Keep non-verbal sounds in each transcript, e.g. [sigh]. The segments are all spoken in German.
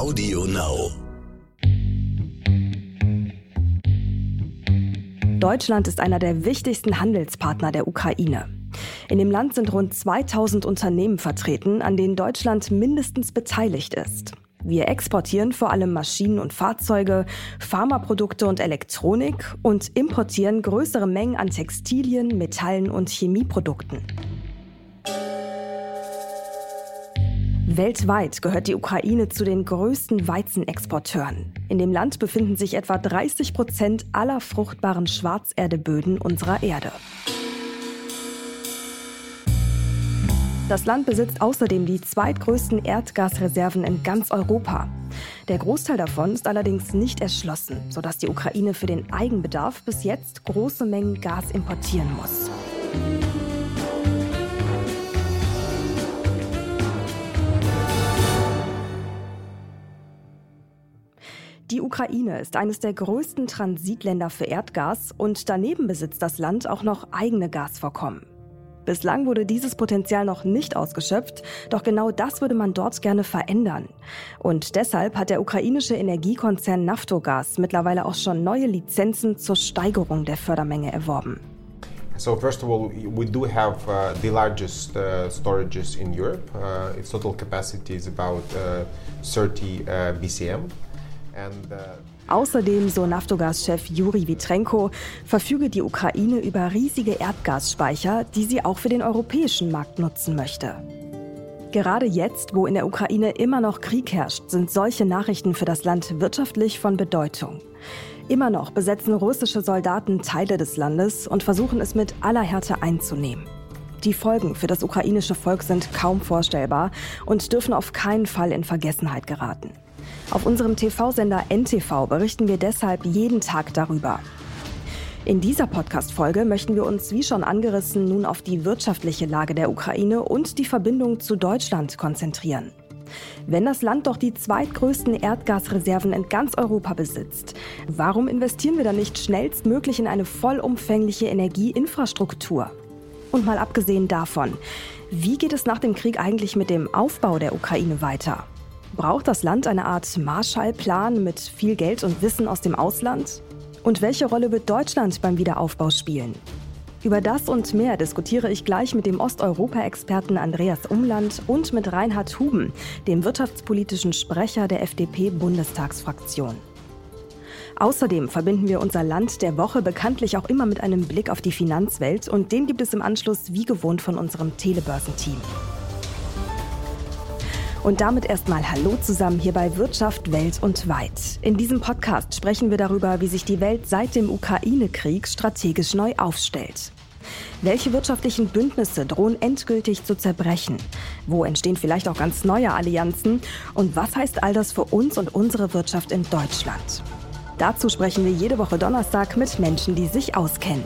Audio Now. Deutschland ist einer der wichtigsten Handelspartner der Ukraine. In dem Land sind rund 2000 Unternehmen vertreten, an denen Deutschland mindestens beteiligt ist. Wir exportieren vor allem Maschinen und Fahrzeuge, Pharmaprodukte und Elektronik und importieren größere Mengen an Textilien, Metallen und Chemieprodukten. Weltweit gehört die Ukraine zu den größten Weizenexporteuren. In dem Land befinden sich etwa 30 Prozent aller fruchtbaren Schwarzerdeböden unserer Erde. Das Land besitzt außerdem die zweitgrößten Erdgasreserven in ganz Europa. Der Großteil davon ist allerdings nicht erschlossen, sodass die Ukraine für den Eigenbedarf bis jetzt große Mengen Gas importieren muss. Die Ukraine ist eines der größten Transitländer für Erdgas und daneben besitzt das Land auch noch eigene Gasvorkommen. Bislang wurde dieses Potenzial noch nicht ausgeschöpft, doch genau das würde man dort gerne verändern. Und deshalb hat der ukrainische Energiekonzern Naftogaz mittlerweile auch schon neue Lizenzen zur Steigerung der Fördermenge erworben. So first of all, we do have uh, the largest uh, storages in Europe. Uh, its total capacity is about 30 uh, uh, BCM. Uh, Außerdem, so Naftogaz-Chef Juri Vitrenko, verfüge die Ukraine über riesige Erdgasspeicher, die sie auch für den europäischen Markt nutzen möchte. Gerade jetzt, wo in der Ukraine immer noch Krieg herrscht, sind solche Nachrichten für das Land wirtschaftlich von Bedeutung. Immer noch besetzen russische Soldaten Teile des Landes und versuchen es mit aller Härte einzunehmen. Die Folgen für das ukrainische Volk sind kaum vorstellbar und dürfen auf keinen Fall in Vergessenheit geraten. Auf unserem TV-Sender NTV berichten wir deshalb jeden Tag darüber. In dieser Podcast-Folge möchten wir uns, wie schon angerissen, nun auf die wirtschaftliche Lage der Ukraine und die Verbindung zu Deutschland konzentrieren. Wenn das Land doch die zweitgrößten Erdgasreserven in ganz Europa besitzt, warum investieren wir dann nicht schnellstmöglich in eine vollumfängliche Energieinfrastruktur? Und mal abgesehen davon, wie geht es nach dem Krieg eigentlich mit dem Aufbau der Ukraine weiter? Braucht das Land eine Art Marshallplan mit viel Geld und Wissen aus dem Ausland? Und welche Rolle wird Deutschland beim Wiederaufbau spielen? Über das und mehr diskutiere ich gleich mit dem Osteuropa-Experten Andreas Umland und mit Reinhard Huben, dem wirtschaftspolitischen Sprecher der FDP-Bundestagsfraktion. Außerdem verbinden wir unser Land der Woche bekanntlich auch immer mit einem Blick auf die Finanzwelt und den gibt es im Anschluss wie gewohnt von unserem Telebörsenteam. Und damit erstmal Hallo zusammen hier bei Wirtschaft Welt und Weit. In diesem Podcast sprechen wir darüber, wie sich die Welt seit dem Ukraine-Krieg strategisch neu aufstellt. Welche wirtschaftlichen Bündnisse drohen endgültig zu zerbrechen? Wo entstehen vielleicht auch ganz neue Allianzen? Und was heißt all das für uns und unsere Wirtschaft in Deutschland? Dazu sprechen wir jede Woche Donnerstag mit Menschen, die sich auskennen.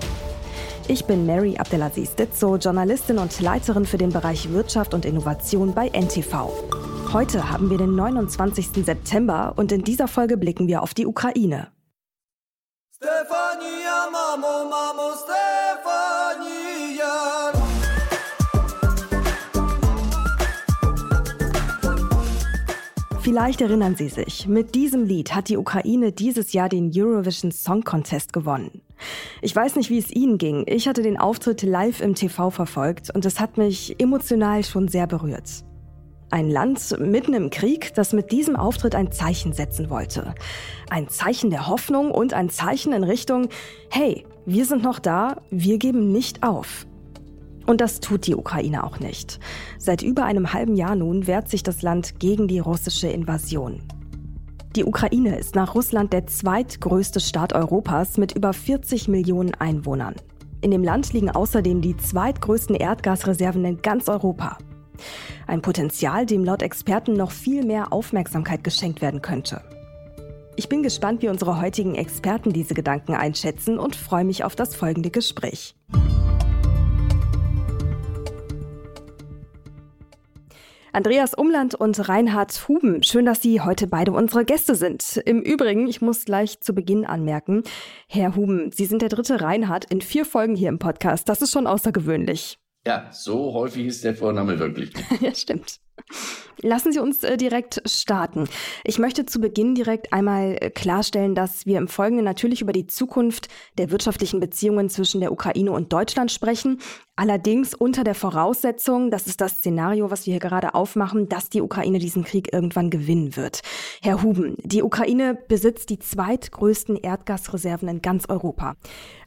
Ich bin Mary Abdelaziz Ditzo, Journalistin und Leiterin für den Bereich Wirtschaft und Innovation bei NTV. Heute haben wir den 29. September und in dieser Folge blicken wir auf die Ukraine. Stefania, Mamo, Mamo, Stefania. Vielleicht erinnern Sie sich, mit diesem Lied hat die Ukraine dieses Jahr den Eurovision Song Contest gewonnen. Ich weiß nicht, wie es Ihnen ging. Ich hatte den Auftritt live im TV verfolgt und es hat mich emotional schon sehr berührt. Ein Land mitten im Krieg, das mit diesem Auftritt ein Zeichen setzen wollte. Ein Zeichen der Hoffnung und ein Zeichen in Richtung, hey, wir sind noch da, wir geben nicht auf. Und das tut die Ukraine auch nicht. Seit über einem halben Jahr nun wehrt sich das Land gegen die russische Invasion. Die Ukraine ist nach Russland der zweitgrößte Staat Europas mit über 40 Millionen Einwohnern. In dem Land liegen außerdem die zweitgrößten Erdgasreserven in ganz Europa. Ein Potenzial, dem laut Experten noch viel mehr Aufmerksamkeit geschenkt werden könnte. Ich bin gespannt, wie unsere heutigen Experten diese Gedanken einschätzen und freue mich auf das folgende Gespräch. Andreas Umland und Reinhard Huben, schön, dass Sie heute beide unsere Gäste sind. Im Übrigen, ich muss gleich zu Beginn anmerken, Herr Huben, Sie sind der dritte Reinhard in vier Folgen hier im Podcast. Das ist schon außergewöhnlich. Ja, so häufig ist der Vorname wirklich. [laughs] ja, stimmt. Lassen Sie uns äh, direkt starten. Ich möchte zu Beginn direkt einmal äh, klarstellen, dass wir im Folgenden natürlich über die Zukunft der wirtschaftlichen Beziehungen zwischen der Ukraine und Deutschland sprechen. Allerdings unter der Voraussetzung, das ist das Szenario, was wir hier gerade aufmachen, dass die Ukraine diesen Krieg irgendwann gewinnen wird. Herr Huben, die Ukraine besitzt die zweitgrößten Erdgasreserven in ganz Europa.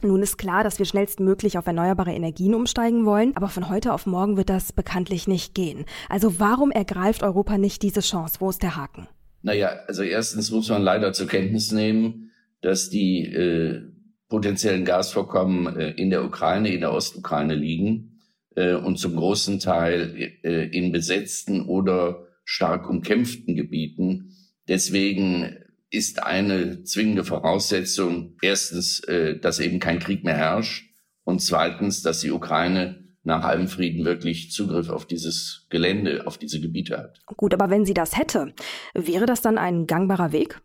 Nun ist klar, dass wir schnellstmöglich auf erneuerbare Energien umsteigen wollen, aber von heute auf morgen wird das bekanntlich nicht gehen. Also warum ergreift Europa nicht diese Chance? Wo ist der Haken? Naja, also erstens muss man leider zur Kenntnis nehmen, dass die äh, potenziellen Gasvorkommen äh, in der Ukraine, in der Ostukraine liegen äh, und zum großen Teil äh, in besetzten oder stark umkämpften Gebieten. Deswegen ist eine zwingende Voraussetzung erstens, dass eben kein Krieg mehr herrscht und zweitens, dass die Ukraine nach allem Frieden wirklich Zugriff auf dieses Gelände, auf diese Gebiete hat. Gut, aber wenn sie das hätte, wäre das dann ein gangbarer Weg?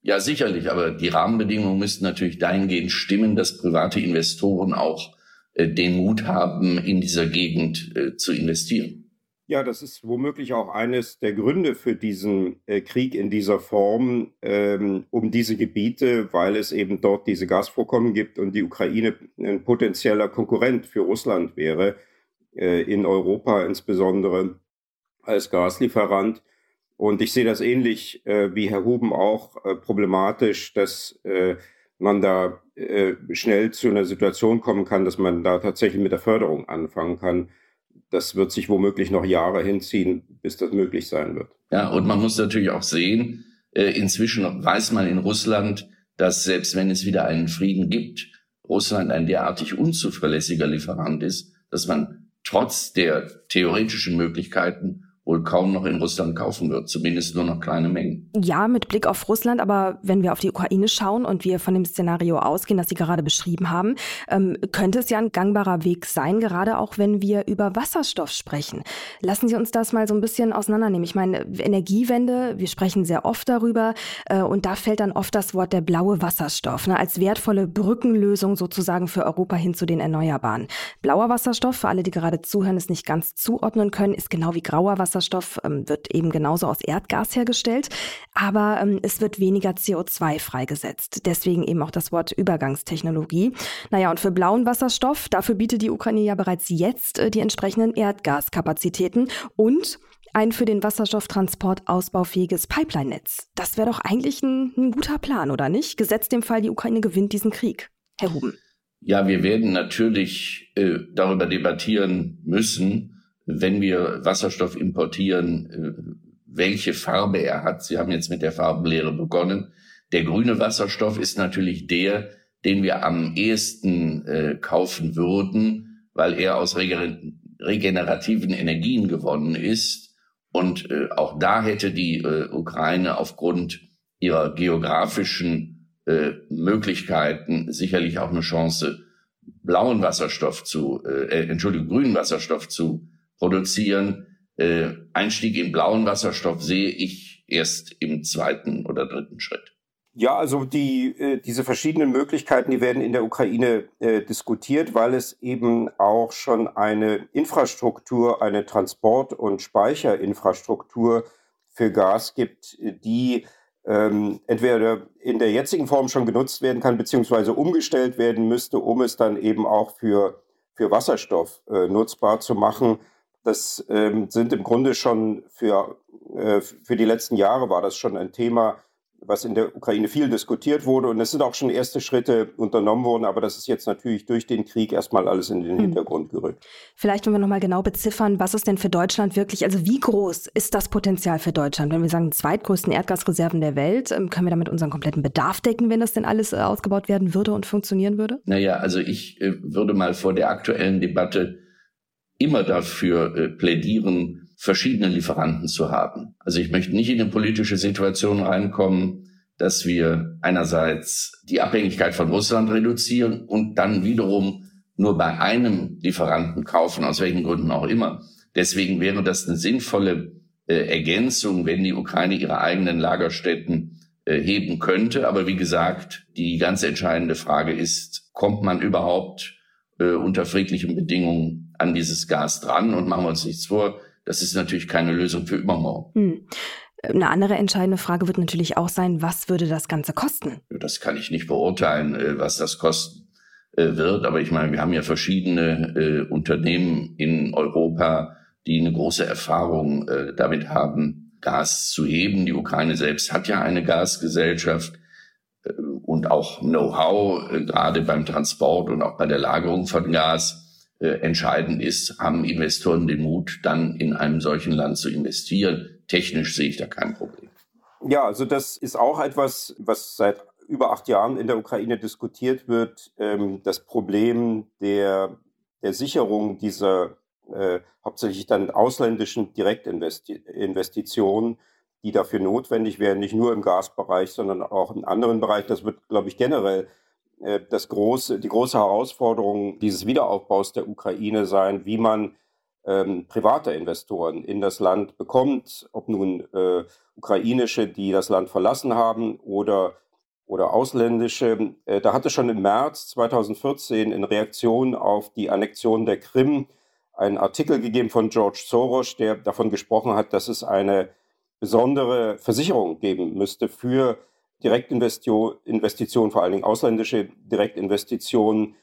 Ja, sicherlich, aber die Rahmenbedingungen müssten natürlich dahingehend stimmen, dass private Investoren auch äh, den Mut haben, in dieser Gegend äh, zu investieren. Ja, das ist womöglich auch eines der Gründe für diesen äh, Krieg in dieser Form ähm, um diese Gebiete, weil es eben dort diese Gasvorkommen gibt und die Ukraine ein potenzieller Konkurrent für Russland wäre, äh, in Europa insbesondere als Gaslieferant. Und ich sehe das ähnlich äh, wie Herr Huben auch äh, problematisch, dass äh, man da äh, schnell zu einer Situation kommen kann, dass man da tatsächlich mit der Förderung anfangen kann. Das wird sich womöglich noch Jahre hinziehen, bis das möglich sein wird. Ja, und man muss natürlich auch sehen, äh, inzwischen weiß man in Russland, dass selbst wenn es wieder einen Frieden gibt, Russland ein derartig unzuverlässiger Lieferant ist, dass man trotz der theoretischen Möglichkeiten wohl kaum noch in Russland kaufen wird, zumindest nur noch kleine Mengen. Ja, mit Blick auf Russland, aber wenn wir auf die Ukraine schauen und wir von dem Szenario ausgehen, das Sie gerade beschrieben haben, ähm, könnte es ja ein gangbarer Weg sein, gerade auch wenn wir über Wasserstoff sprechen. Lassen Sie uns das mal so ein bisschen auseinandernehmen. Ich meine, Energiewende, wir sprechen sehr oft darüber äh, und da fällt dann oft das Wort der blaue Wasserstoff ne, als wertvolle Brückenlösung sozusagen für Europa hin zu den Erneuerbaren. Blauer Wasserstoff, für alle, die gerade zuhören, es nicht ganz zuordnen können, ist genau wie grauer Wasserstoff Wasserstoff ähm, wird eben genauso aus Erdgas hergestellt, aber ähm, es wird weniger CO2 freigesetzt. Deswegen eben auch das Wort Übergangstechnologie. Naja, und für blauen Wasserstoff, dafür bietet die Ukraine ja bereits jetzt äh, die entsprechenden Erdgaskapazitäten und ein für den Wasserstofftransport ausbaufähiges Pipeline-Netz. Das wäre doch eigentlich ein, ein guter Plan, oder nicht? Gesetzt dem Fall, die Ukraine gewinnt diesen Krieg. Herr Huben. Ja, wir werden natürlich äh, darüber debattieren müssen, wenn wir Wasserstoff importieren, äh, welche Farbe er hat. Sie haben jetzt mit der Farbenlehre begonnen. Der grüne Wasserstoff ist natürlich der, den wir am ehesten äh, kaufen würden, weil er aus regenerativen Energien gewonnen ist. Und äh, auch da hätte die Ukraine aufgrund ihrer geografischen Möglichkeiten sicherlich auch eine Chance, blauen Wasserstoff zu, äh Entschuldigung, grünen Wasserstoff zu produzieren. Äh, Einstieg in blauen Wasserstoff sehe ich erst im zweiten oder dritten Schritt. Ja, also die, äh, diese verschiedenen Möglichkeiten, die werden in der Ukraine äh, diskutiert, weil es eben auch schon eine Infrastruktur, eine Transport- und Speicherinfrastruktur für Gas gibt, die ähm, entweder in der jetzigen Form schon genutzt werden kann, beziehungsweise umgestellt werden müsste, um es dann eben auch für, für Wasserstoff äh, nutzbar zu machen. Das ähm, sind im Grunde schon für, äh, für die letzten Jahre war das schon ein Thema, was in der Ukraine viel diskutiert wurde. Und es sind auch schon erste Schritte unternommen worden, aber das ist jetzt natürlich durch den Krieg erstmal alles in den hm. Hintergrund gerückt. Vielleicht, wenn wir nochmal genau beziffern, was ist denn für Deutschland wirklich, also wie groß ist das Potenzial für Deutschland? Wenn wir sagen, zweitgrößten Erdgasreserven der Welt, ähm, können wir damit unseren kompletten Bedarf decken, wenn das denn alles äh, ausgebaut werden würde und funktionieren würde? Naja, also ich äh, würde mal vor der aktuellen Debatte immer dafür äh, plädieren, verschiedene Lieferanten zu haben. Also ich möchte nicht in eine politische Situation reinkommen, dass wir einerseits die Abhängigkeit von Russland reduzieren und dann wiederum nur bei einem Lieferanten kaufen, aus welchen Gründen auch immer. Deswegen wäre das eine sinnvolle äh, Ergänzung, wenn die Ukraine ihre eigenen Lagerstätten äh, heben könnte. Aber wie gesagt, die ganz entscheidende Frage ist, kommt man überhaupt äh, unter friedlichen Bedingungen an dieses Gas dran und machen wir uns nichts vor. das ist natürlich keine Lösung für übermorgen. Hm. Eine andere entscheidende Frage wird natürlich auch sein, was würde das Ganze kosten? Das kann ich nicht beurteilen, äh, was das kosten äh, wird. Aber ich meine, wir haben ja verschiedene äh, Unternehmen in Europa, die eine große Erfahrung damit haben, Gas zu heben. Die Ukraine selbst hat ja eine Gasgesellschaft und auch Know-how, gerade beim Transport und auch bei der Lagerung von Gas. Entscheidend ist, haben Investoren den Mut, dann in einem solchen Land zu investieren technisch sehe ich da kein Problem. Ja, also das ist auch etwas, was seit über acht Jahren in der Ukraine diskutiert wird. Ähm, das Problem der, der Sicherung dieser äh, hauptsächlich dann ausländischen Direktinvestitionen, die dafür notwendig wären, nicht nur im Gasbereich, sondern auch in anderen Bereichen. Das wird, glaube ich, generell äh, das große, die große Herausforderung dieses Wiederaufbaus der Ukraine sein, wie man ähm, private Investoren in das Land bekommt, ob nun äh, ukrainische, die das Land verlassen haben oder, oder ausländische. Äh, da hat es schon im März 2014 in Reaktion auf die Annexion der Krim einen Artikel gegeben von George Soros, der davon gesprochen hat, dass es eine besondere Versicherung geben müsste für Direktinvestitionen, vor allen Dingen ausländische Direktinvestitionen,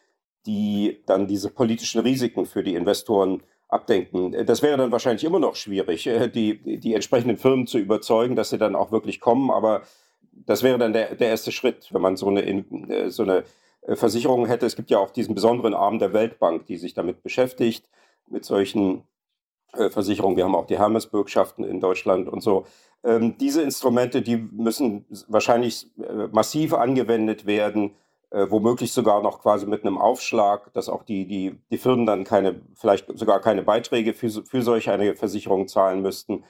die dann diese politischen Risiken für die Investoren abdenken. Das wäre dann wahrscheinlich immer noch schwierig, äh, die, die entsprechenden Firmen zu überzeugen, dass sie dann auch wirklich kommen. Aber das wäre dann der, der erste Schritt, wenn man so eine, äh, so eine äh, Versicherung hätte. Es gibt ja auch diesen besonderen Arm der Weltbank, die sich damit beschäftigt, mit solchen Versicherungen. Wir haben auch die Hermes-Bürgschaften in Deutschland und so. Ähm, diese Instrumente, die müssen wahrscheinlich massiv angewendet werden äh, womöglich sogar noch quasi mit einem Aufschlag, dass auch die, die, die Firmen dann keine, vielleicht sogar keine Beiträge für, für solch eine Versicherung zahlen müssten,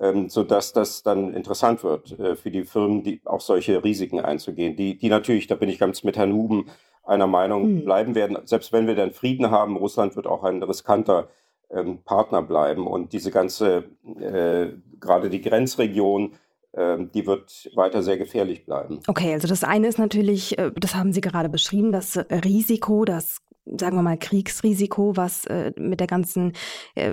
ähm, sodass das dann interessant wird äh, für die Firmen, die auch solche Risiken einzugehen, die, die natürlich, da bin ich ganz mit Herrn Huben einer Meinung, hm. bleiben werden. Selbst wenn wir dann Frieden haben, Russland wird auch ein riskanter ähm, Partner bleiben und diese ganze, äh, gerade die Grenzregion, ähm, die wird weiter sehr gefährlich bleiben. Okay, also das eine ist natürlich, äh, das haben Sie gerade beschrieben, das Risiko, das sagen wir mal, Kriegsrisiko, was äh, mit der ganzen äh,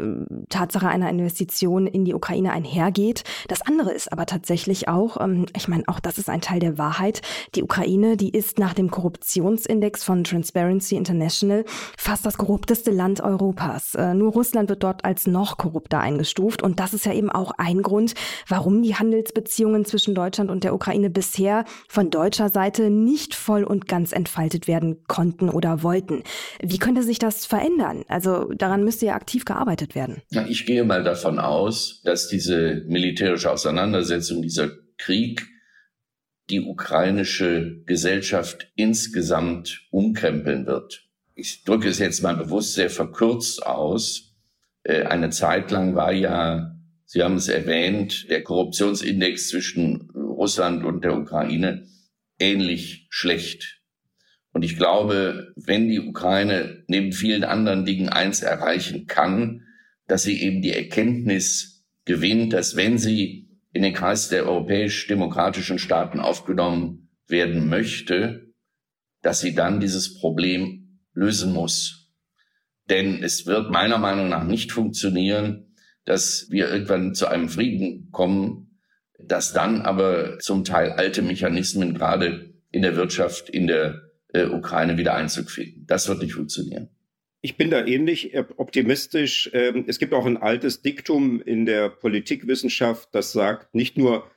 Tatsache einer Investition in die Ukraine einhergeht. Das andere ist aber tatsächlich auch, ähm, ich meine, auch das ist ein Teil der Wahrheit. Die Ukraine, die ist nach dem Korruptionsindex von Transparency International fast das korrupteste Land Europas. Äh, nur Russland wird dort als noch korrupter eingestuft. Und das ist ja eben auch ein Grund, warum die Handelsbeziehungen zwischen Deutschland und der Ukraine bisher von deutscher Seite nicht voll und ganz entfaltet werden konnten oder wollten. Wie könnte sich das verändern? Also daran müsste ja aktiv gearbeitet werden. Ja, ich gehe mal davon aus, dass diese militärische Auseinandersetzung, dieser Krieg die ukrainische Gesellschaft insgesamt umkrempeln wird. Ich drücke es jetzt mal bewusst sehr verkürzt aus. Äh, eine Zeit lang war ja, Sie haben es erwähnt, der Korruptionsindex zwischen Russland und der Ukraine ähnlich schlecht. Und ich glaube, wenn die Ukraine neben vielen anderen Dingen eins erreichen kann, dass sie eben die Erkenntnis gewinnt, dass wenn sie in den Kreis der europäisch-demokratischen Staaten aufgenommen werden möchte, dass sie dann dieses Problem lösen muss. Denn es wird meiner Meinung nach nicht funktionieren, dass wir irgendwann zu einem Frieden kommen, dass dann aber zum Teil alte Mechanismen gerade in der Wirtschaft, in der äh, Ukraine wieder Einzug finden. Das wird nicht funktionieren. Ich bin da ähnlich äh, optimistisch. Ähm, es gibt auch ein altes Diktum in der Politikwissenschaft, das sagt, nicht nur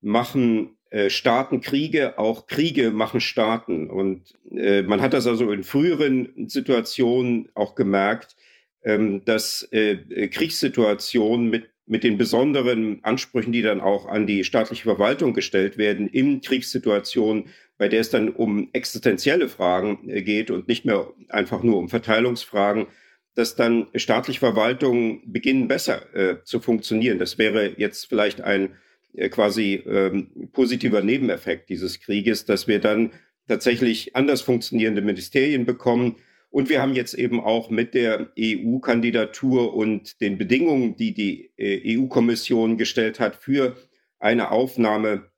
machen äh, Staaten Kriege, auch Kriege machen Staaten. Und äh, man hat das also in früheren Situationen auch gemerkt, ähm, dass Kriegssituationen mit mit den besonderen Ansprüchen, die dann auch an die staatliche Verwaltung gestellt werden, in Kriegssituationen bei der es dann um existenzielle Fragen äh, geht und nicht mehr einfach nur um Verteilungsfragen, dass dann staatliche Verwaltungen beginnen besser äh, zu funktionieren. Das wäre jetzt vielleicht ein äh, quasi ähm, positiver Nebeneffekt dieses Krieges, dass wir dann tatsächlich anders funktionierende Ministerien bekommen. Und wir haben jetzt eben auch mit der EU-Kandidatur und den Bedingungen, die die äh, EU-Kommission gestellt hat für eine Aufnahme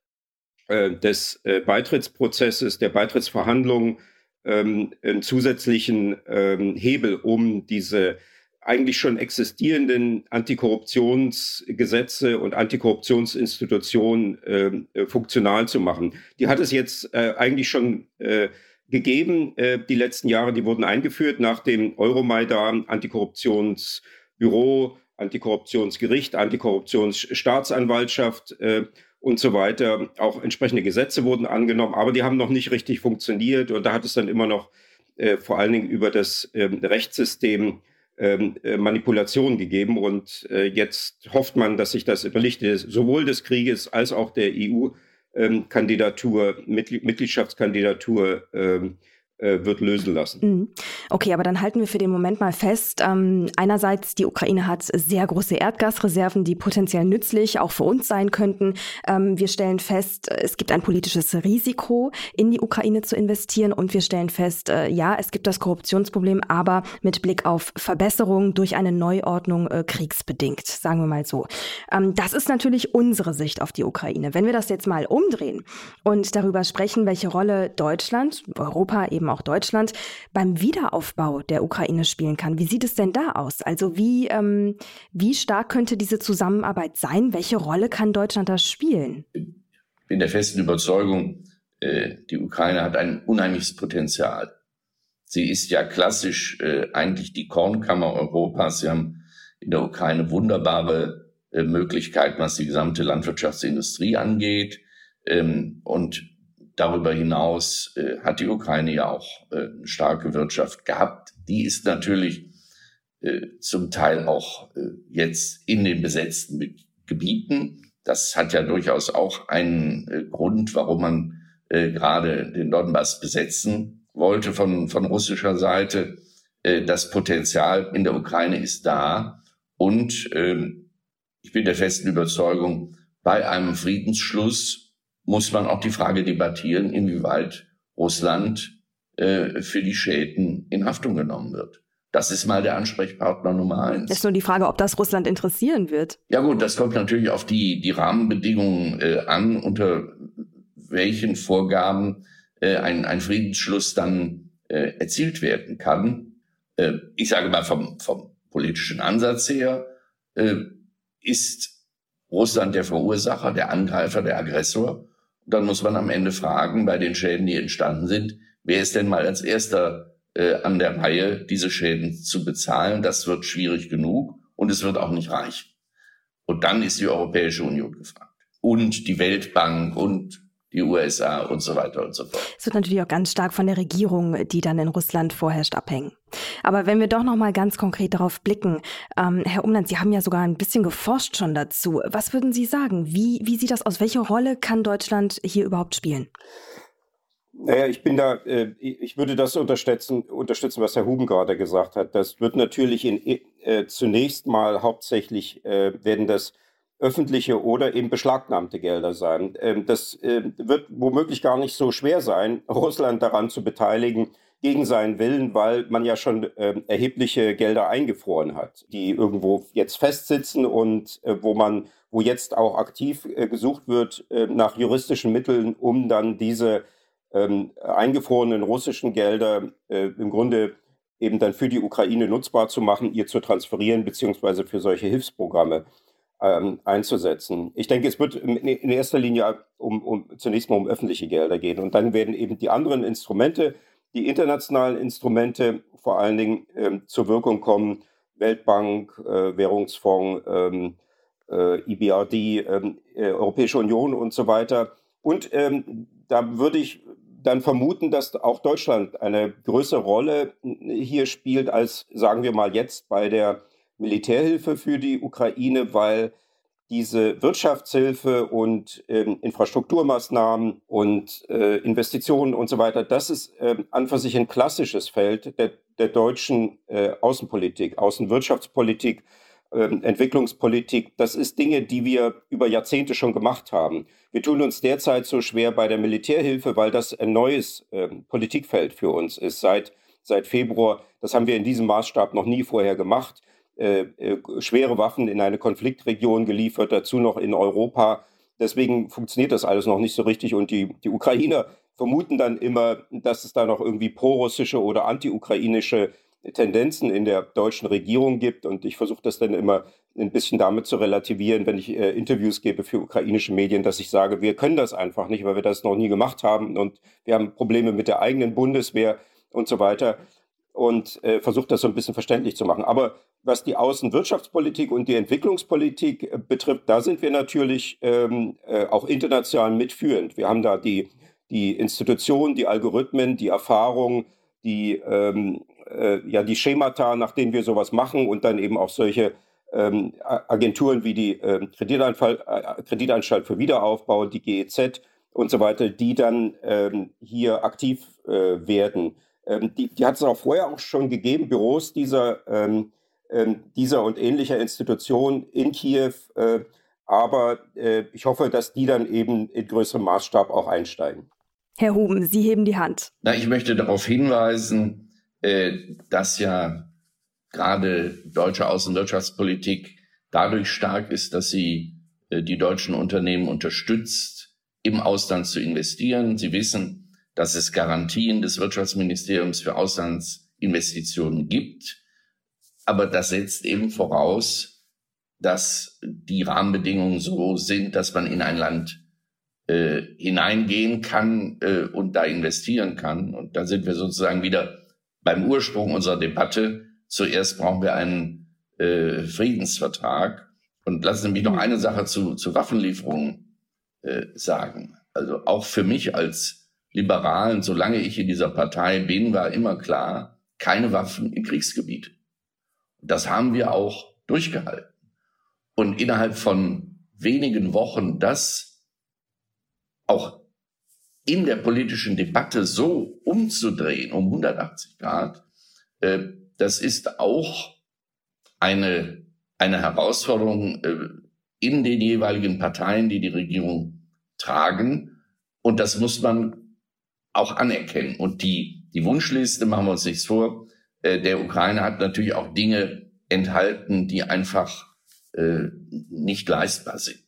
äh, des äh, Beitrittsprozesses, der Beitrittsverhandlungen ähm, einen zusätzlichen ähm, Hebel, um diese eigentlich schon existierenden Antikorruptionsgesetze und Antikorruptionsinstitutionen ähm, äh, funktional zu machen. Die hat es jetzt äh, eigentlich schon äh, gegeben. Äh, die letzten Jahre, die wurden eingeführt nach dem Euromaidan, Antikorruptionsbüro, Antikorruptionsgericht, Antikorruptionsstaatsanwaltschaft äh, und so weiter. Auch entsprechende Gesetze wurden angenommen, aber die haben noch nicht richtig funktioniert und da hat es dann immer noch äh, vor allen Dingen über das ähm, Rechtssystem ähm, äh, Manipulation gegeben. Und äh, jetzt hofft man, dass sich das im Licht sowohl des Krieges als auch der EU-Kandidatur, ähm, Mitgliedschaftskandidatur ähm, äh, wird lösen lassen. Mhm. Okay, aber dann halten wir für den Moment mal fest. Ähm, einerseits, die Ukraine hat sehr große Erdgasreserven, die potenziell nützlich auch für uns sein könnten. Ähm, wir stellen fest, es gibt ein politisches Risiko, in die Ukraine zu investieren. Und wir stellen fest, äh, ja, es gibt das Korruptionsproblem, aber mit Blick auf Verbesserung durch eine Neuordnung äh, kriegsbedingt, sagen wir mal so. Ähm, das ist natürlich unsere Sicht auf die Ukraine. Wenn wir das jetzt mal umdrehen und darüber sprechen, welche Rolle Deutschland, Europa eben eben auch Deutschland, beim Wiederaufbau der Ukraine spielen kann. Wie sieht es denn da aus? Also wie, ähm, wie stark könnte diese Zusammenarbeit sein? Welche Rolle kann Deutschland da spielen? Ich bin der festen Überzeugung, äh, die Ukraine hat ein unheimliches Potenzial. Sie ist ja klassisch äh, eigentlich die Kornkammer Europas. Sie haben in der Ukraine wunderbare äh, Möglichkeiten, was die gesamte Landwirtschaftsindustrie angeht. Ähm, und Darüber hinaus äh, hat die Ukraine ja auch äh, eine starke Wirtschaft gehabt. Die ist natürlich äh, zum Teil auch äh, jetzt in den besetzten Gebieten. Das hat ja durchaus auch einen äh, Grund, warum man äh, gerade den Donbass besetzen wollte von, von russischer Seite. Das Potenzial in der Ukraine ist da. Und äh, ich bin der festen Überzeugung, bei einem Friedensschluss muss man auch die Frage debattieren, inwieweit Russland äh, für die Schäden in Haftung genommen wird. Das ist mal der Ansprechpartner Nummer eins. Ist nur die Frage, ob das Russland interessieren wird. Ja gut, das kommt natürlich auf die, die Rahmenbedingungen äh, an, unter welchen Vorgaben äh, ein, ein Friedensschluss dann äh, erzielt werden kann. Äh, ich sage mal vom, vom politischen Ansatz her, äh, ist Russland der Verursacher, der Angreifer, der Aggressor dann muss man am Ende fragen, bei den Schäden, die entstanden sind, wer ist denn mal als erster äh, an der Reihe, diese Schäden zu bezahlen? Das wird schwierig genug und es wird auch nicht reichen. Und dann ist die Europäische Union gefragt. Und die Weltbank und die USA und so weiter und so fort. Es wird natürlich auch ganz stark von der Regierung, die dann in Russland vorherrscht, abhängen. Aber wenn wir doch noch mal ganz konkret darauf blicken, ähm, Herr Umland, Sie haben ja sogar ein bisschen geforscht schon dazu. Was würden Sie sagen? Wie, wie sieht das aus? Welche Rolle kann Deutschland hier überhaupt spielen? Naja, ich bin da, äh, ich würde das unterstützen, unterstützen, was Herr Huben gerade gesagt hat. Das wird natürlich in, äh, zunächst mal hauptsächlich äh, werden das öffentliche oder eben beschlagnahmte Gelder sein. Ähm, das äh, wird womöglich gar nicht so schwer sein, [laughs] Russland daran zu beteiligen, gegen seinen Willen, weil man ja schon äh, erhebliche Gelder eingefroren hat, die irgendwo jetzt festsitzen und äh, wo man, wo jetzt auch aktiv äh, gesucht wird nach juristischen Mitteln, um dann diese ähm, eingefrorenen russischen Gelder äh, im Grunde eben dann für die Ukraine nutzbar zu machen, ihr zu transferieren, beziehungsweise für solche Hilfsprogramme ähm, einzusetzen. Ich denke, es wird in erster Linie um, um, zunächst mal um öffentliche Gelder gehen und dann werden eben die anderen Instrumente, die internationalen Instrumente vor allen Dingen ähm, zur Wirkung kommen, Weltbank, äh, Währungsfonds, ähm, äh, EBRD, ähm, äh, Europäische Union und so weiter. Und ähm, da würde ich dann vermuten, dass auch Deutschland eine größere Rolle hier spielt als, sagen wir mal, jetzt bei der Militärhilfe für die Ukraine, weil diese Wirtschaftshilfe und ähm, Infrastrukturmaßnahmen und äh, Investitionen und so weiter, das ist äh, an für sich ein klassisches Feld der, der deutschen äh, Außenpolitik, Außenwirtschaftspolitik, ähm, Entwicklungspolitik. Das ist Dinge, die wir über Jahrzehnte schon gemacht haben. Wir tun uns derzeit so schwer bei der Militärhilfe, weil das ein neues ähm, Politikfeld für uns ist. Seit, seit Februar, das haben wir in diesem Maßstab noch nie vorher gemacht. Äh, äh, schwere Waffen in eine Konfliktregion geliefert, dazu noch in Europa. Deswegen funktioniert das alles noch nicht so richtig und die, die Ukrainer vermuten dann immer, dass es da noch irgendwie prorussische oder anti-ukrainische Tendenzen in der deutschen Regierung gibt. Und ich versuche das dann immer ein bisschen damit zu relativieren, wenn ich äh, Interviews gebe für ukrainische Medien, dass ich sage, wir können das einfach nicht, weil wir das noch nie gemacht haben und wir haben Probleme mit der eigenen Bundeswehr und so weiter und äh, versucht das so ein bisschen verständlich zu machen. Aber was die Außenwirtschaftspolitik und die Entwicklungspolitik äh, betrifft, da sind wir natürlich ähm, äh, auch international mitführend. Wir haben da die, die Institutionen, die Algorithmen, die Erfahrung, die, ähm, äh, ja, die Schemata, nach denen wir sowas machen und dann eben auch solche ähm, Agenturen wie die Kreditanstalt, äh, Kreditanstalt für Wiederaufbau, die GEZ und so weiter, die dann ähm, hier aktiv äh, werden. Ähm, die, die hat es auch vorher auch schon gegeben, Büros dieser, ähm, ähm, dieser und ähnlicher Institutionen in Kiew. Äh, aber äh, ich hoffe, dass die dann eben in größerem Maßstab auch einsteigen. Herr Huben, Sie heben die Hand. Na, ich möchte darauf hinweisen, äh, dass ja gerade deutsche Außenwirtschaftspolitik dadurch stark ist, dass sie äh, die deutschen Unternehmen unterstützt, im Ausland zu investieren. Sie wissen, dass es Garantien des Wirtschaftsministeriums für Auslandsinvestitionen gibt. Aber das setzt eben voraus, dass die Rahmenbedingungen so sind, dass man in ein Land äh, hineingehen kann äh, und da investieren kann. Und da sind wir sozusagen wieder beim Ursprung unserer Debatte. Zuerst brauchen wir einen äh, Friedensvertrag. Und lassen Sie mich noch eine Sache zu, zu Waffenlieferungen äh, sagen. Also auch für mich als Liberalen, solange ich in dieser Partei bin, war immer klar, keine Waffen im Kriegsgebiet. Das haben wir auch durchgehalten. Und innerhalb von wenigen Wochen das auch in der politischen Debatte so umzudrehen um 180 Grad, äh, das ist auch eine, eine Herausforderung äh, in den jeweiligen Parteien, die die Regierung tragen. Und das muss man auch anerkennen. Und die, die Wunschliste, machen wir uns nichts vor, äh, der Ukraine hat natürlich auch Dinge enthalten, die einfach äh, nicht leistbar sind.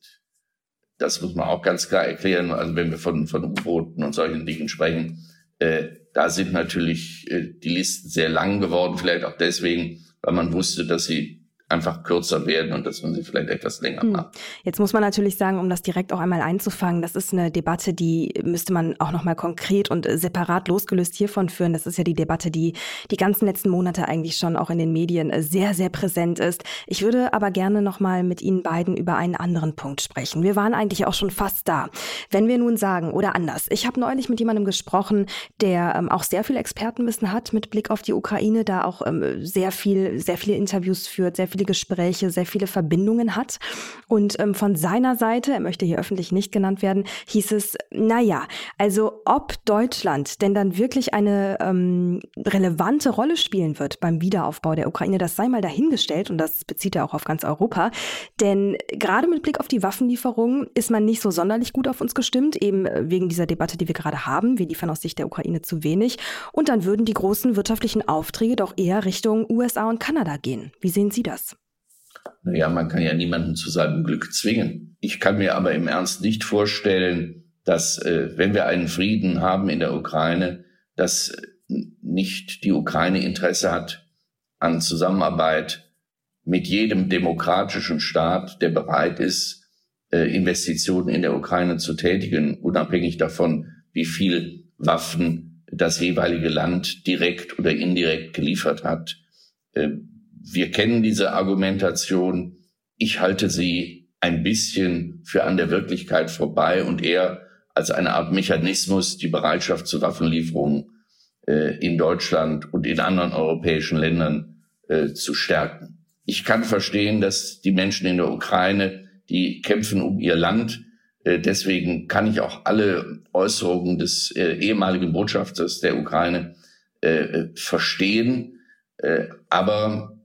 Das muss man auch ganz klar erklären. Also wenn wir von, von U-Booten und solchen Dingen sprechen, äh, da sind natürlich äh, die Listen sehr lang geworden, vielleicht auch deswegen, weil man wusste, dass sie einfach kürzer werden und dass man sie vielleicht etwas länger hm. macht. Jetzt muss man natürlich sagen, um das direkt auch einmal einzufangen, das ist eine Debatte, die müsste man auch nochmal konkret und separat losgelöst hiervon führen. Das ist ja die Debatte, die die ganzen letzten Monate eigentlich schon auch in den Medien sehr, sehr präsent ist. Ich würde aber gerne nochmal mit Ihnen beiden über einen anderen Punkt sprechen. Wir waren eigentlich auch schon fast da. Wenn wir nun sagen, oder anders, ich habe neulich mit jemandem gesprochen, der ähm, auch sehr viel Expertenwissen hat mit Blick auf die Ukraine, da auch ähm, sehr viel, sehr viele Interviews führt, sehr viel viele Gespräche, sehr viele Verbindungen hat. Und ähm, von seiner Seite, er möchte hier öffentlich nicht genannt werden, hieß es, naja, also ob Deutschland denn dann wirklich eine ähm, relevante Rolle spielen wird beim Wiederaufbau der Ukraine, das sei mal dahingestellt und das bezieht er auch auf ganz Europa. Denn gerade mit Blick auf die Waffenlieferungen ist man nicht so sonderlich gut auf uns gestimmt, eben wegen dieser Debatte, die wir gerade haben. Wir liefern aus Sicht der Ukraine zu wenig. Und dann würden die großen wirtschaftlichen Aufträge doch eher Richtung USA und Kanada gehen. Wie sehen Sie das? Naja, man kann ja niemanden zu seinem Glück zwingen. Ich kann mir aber im Ernst nicht vorstellen, dass äh, wenn wir einen Frieden haben in der Ukraine, dass nicht die Ukraine Interesse hat an Zusammenarbeit mit jedem demokratischen Staat, der bereit ist, äh, Investitionen in der Ukraine zu tätigen, unabhängig davon, wie viel Waffen das jeweilige Land direkt oder indirekt geliefert hat. Wir kennen diese Argumentation. Ich halte sie ein bisschen für an der Wirklichkeit vorbei und eher als eine Art Mechanismus, die Bereitschaft zu Waffenlieferungen äh, in Deutschland und in anderen europäischen Ländern äh, zu stärken. Ich kann verstehen, dass die Menschen in der Ukraine, die kämpfen um ihr Land, äh, deswegen kann ich auch alle Äußerungen des äh, ehemaligen Botschafters der Ukraine äh, äh, verstehen. aber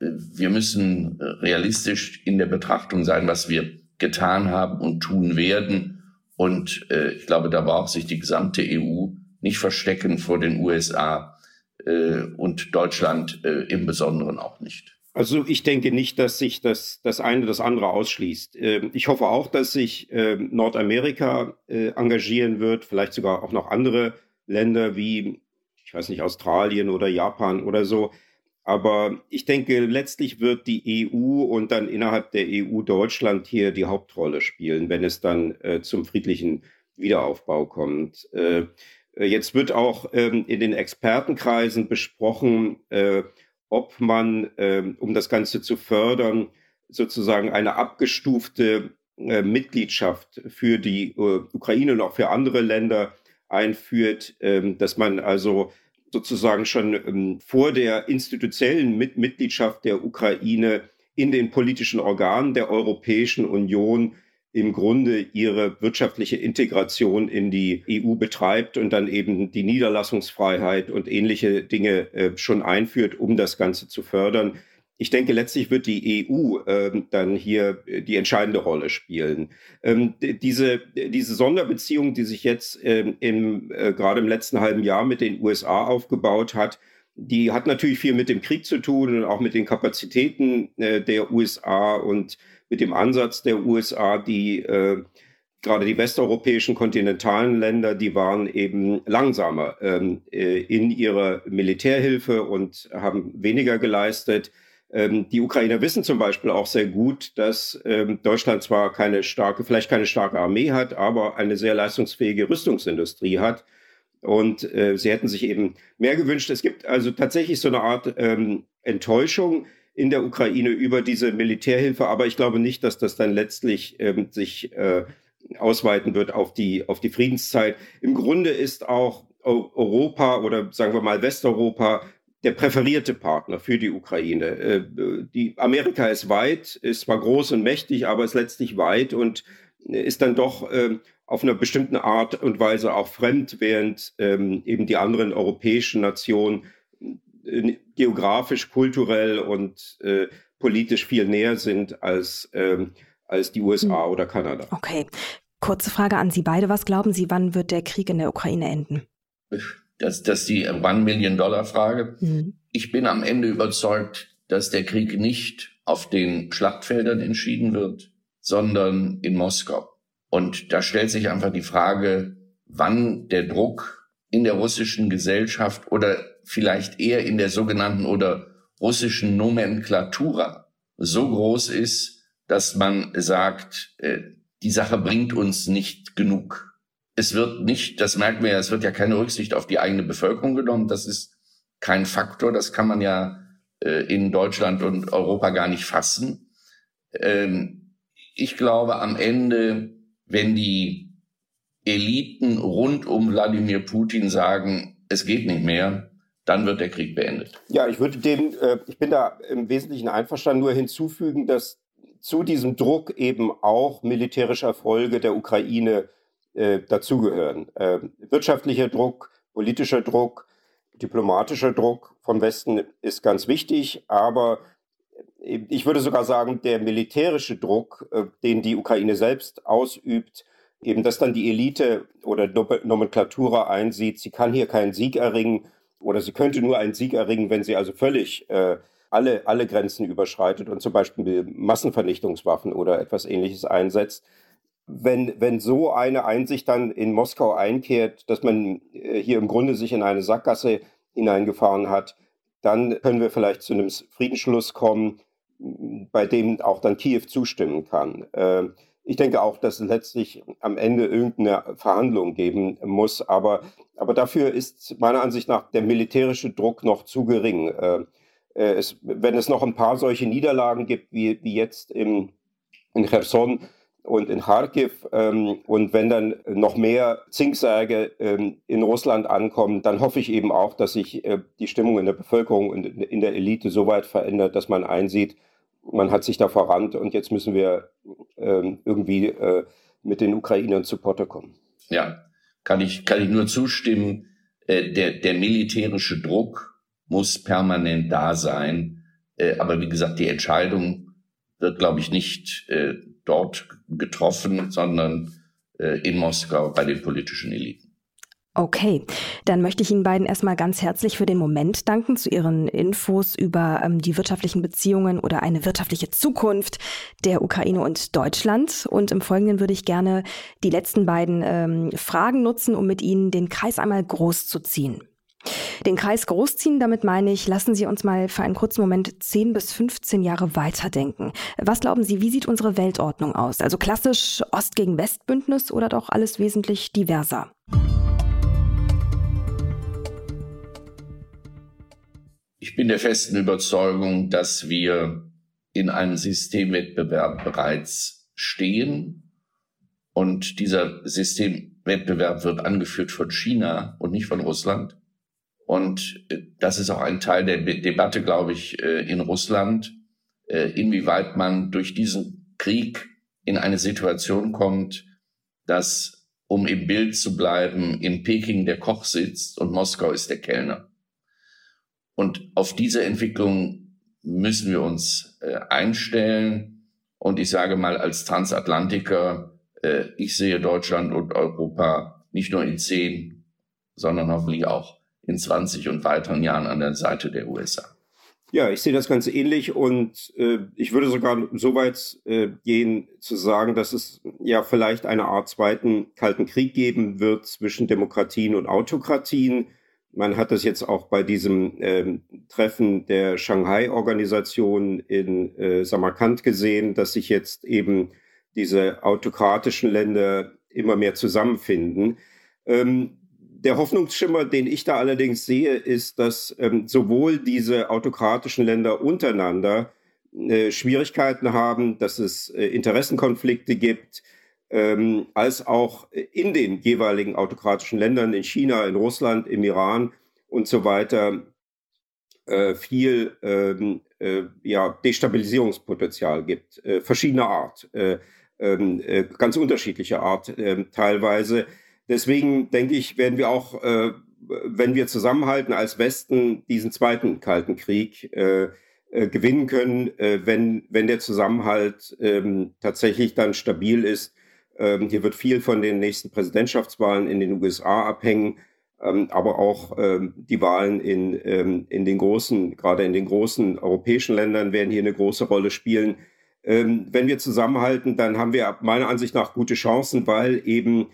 wir müssen realistisch in der Betrachtung sein, was wir getan haben und tun werden. Und äh, ich glaube, da braucht sich die gesamte EU nicht verstecken vor den USA äh, und Deutschland äh, im Besonderen auch nicht. Also ich denke nicht, dass sich das, das eine das andere ausschließt. Ähm, ich hoffe auch, dass sich ähm, Nordamerika äh, engagieren wird, vielleicht sogar auch noch andere Länder wie, ich weiß nicht, Australien oder Japan oder so. Aber ich denke, letztlich wird die EU und dann innerhalb der EU Deutschland hier die Hauptrolle spielen, wenn es dann äh, zum friedlichen Wiederaufbau kommt. Äh, jetzt wird auch ähm, in den Expertenkreisen besprochen, äh, ob man, ähm, um das Ganze zu fördern, sozusagen eine abgestufte äh, Mitgliedschaft für die äh, Ukraine und auch für andere Länder einführt, ähm, dass man also sozusagen schon ähm, vor der institutionellen Mit Mitgliedschaft der Ukraine in den politischen Organen der Europäischen Union im Grunde ihre wirtschaftliche Integration in die EU betreibt und dann eben die Niederlassungsfreiheit und ähnliche Dinge äh, schon einführt, um das Ganze zu fördern. Ich denke, letztlich wird die EU ähm, dann hier äh, die entscheidende Rolle spielen. Ähm, diese, diese Sonderbeziehung, die sich jetzt ähm, im, äh, gerade im letzten halben Jahr mit den USA aufgebaut hat, die hat natürlich viel mit dem Krieg zu tun und auch mit den Kapazitäten äh, der USA und mit dem Ansatz der USA, die äh, gerade die westeuropäischen kontinentalen Länder, die waren eben langsamer ähm, äh, in ihrer Militärhilfe und haben weniger geleistet. Ähm, die Ukrainer wissen zum Beispiel auch sehr gut, dass ähm, Deutschland zwar keine starke, vielleicht keine starke Armee hat, aber eine sehr leistungsfähige Rüstungsindustrie hat. Und äh, sie hätten sich eben mehr gewünscht. Es gibt also tatsächlich so eine Art ähm, Enttäuschung in der Ukraine über diese Militärhilfe, aber ich glaube nicht, dass das dann letztlich sich äh, ausweiten wird auf die, auf die Friedenszeit. Im Grunde ist auch Europa oder sagen wir mal Westeuropa der präferierte Partner für die Ukraine. Äh, die Amerika ist weit, ist zwar groß und mächtig, aber ist letztlich weit und ist dann doch ähm, auf einer bestimmten Art und Weise auch fremd, während ähm, eben die anderen europäischen Nationen äh, geografisch, kulturell und äh, politisch viel näher sind als, ähm, als die USA hm. oder Kanada. Okay. Kurze Frage an Sie beide. Was glauben Sie, wann wird der Krieg in der Ukraine enden? Das, das die One-Million-Dollar-Frage. Mhm. Ich bin am Ende überzeugt, dass der Krieg nicht auf den Schlachtfeldern entschieden wird, sondern in Moskau. Und da stellt sich einfach die Frage, wann der Druck in der russischen Gesellschaft oder vielleicht eher in der sogenannten oder russischen Nomenklatura so groß ist, dass man sagt, äh, die Sache bringt uns nicht genug es wird nicht, das merken wir ja, es wird ja keine Rücksicht auf die eigene Bevölkerung genommen. Das ist kein Faktor. Das kann man ja äh, in Deutschland und Europa gar nicht fassen. Ähm, ich glaube, am Ende, wenn die Eliten rund um Wladimir Putin sagen, es geht nicht mehr, dann wird der Krieg beendet. Ja, ich würde dem, äh, ich bin da im Wesentlichen einverstanden, nur hinzufügen, dass zu diesem Druck eben auch militärische Erfolge der Ukraine äh, dazugehören. Äh, wirtschaftlicher Druck, politischer Druck, diplomatischer Druck vom Westen ist ganz wichtig, aber äh, ich würde sogar sagen, der militärische Druck, äh, den die Ukraine selbst ausübt, eben dass dann die Elite oder Nomenklatura einsieht, sie kann hier keinen Sieg erringen oder sie könnte nur einen Sieg erringen, wenn sie also völlig äh, alle, alle Grenzen überschreitet und zum Beispiel Massenvernichtungswaffen oder etwas ähnliches einsetzt wenn, wenn so eine Einsicht dann in Moskau einkehrt, dass man äh, hier im Grunde sich in eine Sackgasse hineingefahren hat, dann können wir vielleicht zu einem Friedensschluss kommen, bei dem auch dann Kiew zustimmen kann. Ähm, ich denke auch, dass es letztlich am Ende irgendeine Verhandlung geben muss, aber, aber dafür ist meiner Ansicht nach der militärische Druck noch zu gering. Äh, äh, es, wenn es noch ein paar solche Niederlagen gibt, wie, wie jetzt im, in Cherson, und in Kharkiv. Ähm, und wenn dann noch mehr Zinksärge ähm, in Russland ankommen, dann hoffe ich eben auch, dass sich äh, die Stimmung in der Bevölkerung und in der Elite so weit verändert, dass man einsieht, man hat sich da verrannt und jetzt müssen wir ähm, irgendwie äh, mit den Ukrainern zu Potte kommen. Ja, kann ich, kann ich nur zustimmen. Äh, der, der militärische Druck muss permanent da sein. Äh, aber wie gesagt, die Entscheidung wird, glaube ich, nicht äh, dort getroffen, sondern äh, in Moskau bei den politischen Eliten. Okay, dann möchte ich Ihnen beiden erstmal ganz herzlich für den Moment danken zu Ihren Infos über ähm, die wirtschaftlichen Beziehungen oder eine wirtschaftliche Zukunft der Ukraine und Deutschland. Und im Folgenden würde ich gerne die letzten beiden ähm, Fragen nutzen, um mit Ihnen den Kreis einmal groß zu ziehen. Den Kreis großziehen, damit meine ich, lassen Sie uns mal für einen kurzen Moment 10 bis 15 Jahre weiterdenken. Was glauben Sie, wie sieht unsere Weltordnung aus? Also klassisch Ost gegen West Bündnis oder doch alles wesentlich diverser? Ich bin der festen Überzeugung, dass wir in einem Systemwettbewerb bereits stehen. Und dieser Systemwettbewerb wird angeführt von China und nicht von Russland. Und äh, das ist auch ein Teil der Debatte, glaube ich, äh, in Russland, äh, inwieweit man durch diesen Krieg in eine Situation kommt, dass, um im Bild zu bleiben, in Peking der Koch sitzt und Moskau ist der Kellner. Und auf diese Entwicklung müssen wir uns einstellen. Und ich sage mal als Transatlantiker, ich sehe Deutschland und Europa nicht nur in zehn, sondern hoffentlich auch in 20 und weiteren Jahren an der Seite der USA. Ja, ich sehe das Ganze ähnlich und äh, ich würde sogar so weit äh, gehen zu sagen, dass es ja vielleicht eine Art zweiten Kalten Krieg geben wird zwischen Demokratien und Autokratien. Man hat das jetzt auch bei diesem äh, Treffen der Shanghai-Organisation in äh, Samarkand gesehen, dass sich jetzt eben diese autokratischen Länder immer mehr zusammenfinden. Ähm, der Hoffnungsschimmer, den ich da allerdings sehe, ist, dass ähm, sowohl diese autokratischen Länder untereinander äh, Schwierigkeiten haben, dass es äh, Interessenkonflikte gibt, ähm, als auch in den jeweiligen autokratischen Ländern, in China, in Russland, im Iran und so weiter, äh, viel ähm, äh, ja, Destabilisierungspotenzial gibt, äh, verschiedener Art, äh, ähm, ganz unterschiedlicher Art teilweise. Deswegen denke ich, werden wir auch, äh, wenn wir zusammenhalten als Westen, diesen zweiten Kalten Krieg äh, äh, gewinnen können, äh, wenn, wenn der Zusammenhalt ähm, tatsächlich dann stabil ist. Ähm, hier wird viel von den nächsten Präsidentschaftswahlen in den USA abhängen, ähm, aber auch die Wahlen in, in den großen, gerade in den großen europäischen Ländern werden hier eine große Rolle spielen. Wenn wir zusammenhalten, dann haben wir meiner Ansicht nach gute Chancen, weil eben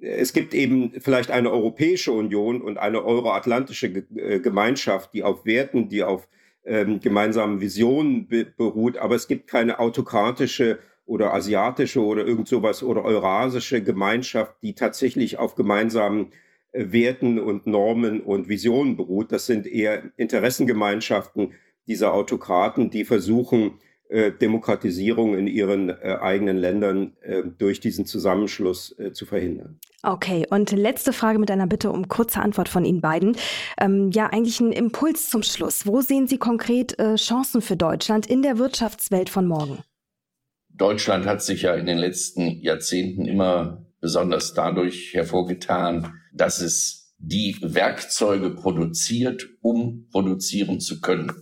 es gibt eben vielleicht eine Europäische Union und eine euroatlantische äh, Gemeinschaft, die auf Werten, die auf ähm, gemeinsamen Visionen beruht, aber es gibt keine autokratische oder asiatische oder irgend sowas oder eurasische Gemeinschaft, die tatsächlich auf gemeinsamen äh, Werten und Normen und Visionen beruht. Das sind eher Interessengemeinschaften dieser Autokraten, die versuchen, Demokratisierung in ihren äh, eigenen Ländern äh, durch diesen Zusammenschluss äh, zu verhindern. Okay, und letzte Frage mit einer Bitte um kurze Antwort von Ihnen beiden. Ähm, ja, eigentlich ein Impuls zum Schluss. Wo sehen Sie konkret äh, Chancen für Deutschland in der Wirtschaftswelt von morgen? Deutschland hat sich ja in den letzten Jahrzehnten immer besonders dadurch hervorgetan, dass es die Werkzeuge produziert, um produzieren zu können.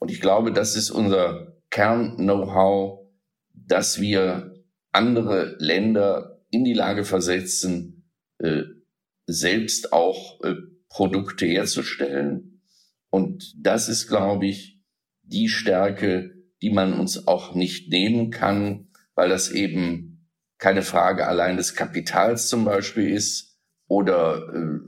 Und ich glaube, das ist unser Kern-Know-how, dass wir andere Länder in die Lage versetzen, äh, selbst auch äh, Produkte herzustellen. Und das ist, glaube ich, die Stärke, die man uns auch nicht nehmen kann, weil das eben keine Frage allein des Kapitals zum Beispiel ist oder äh,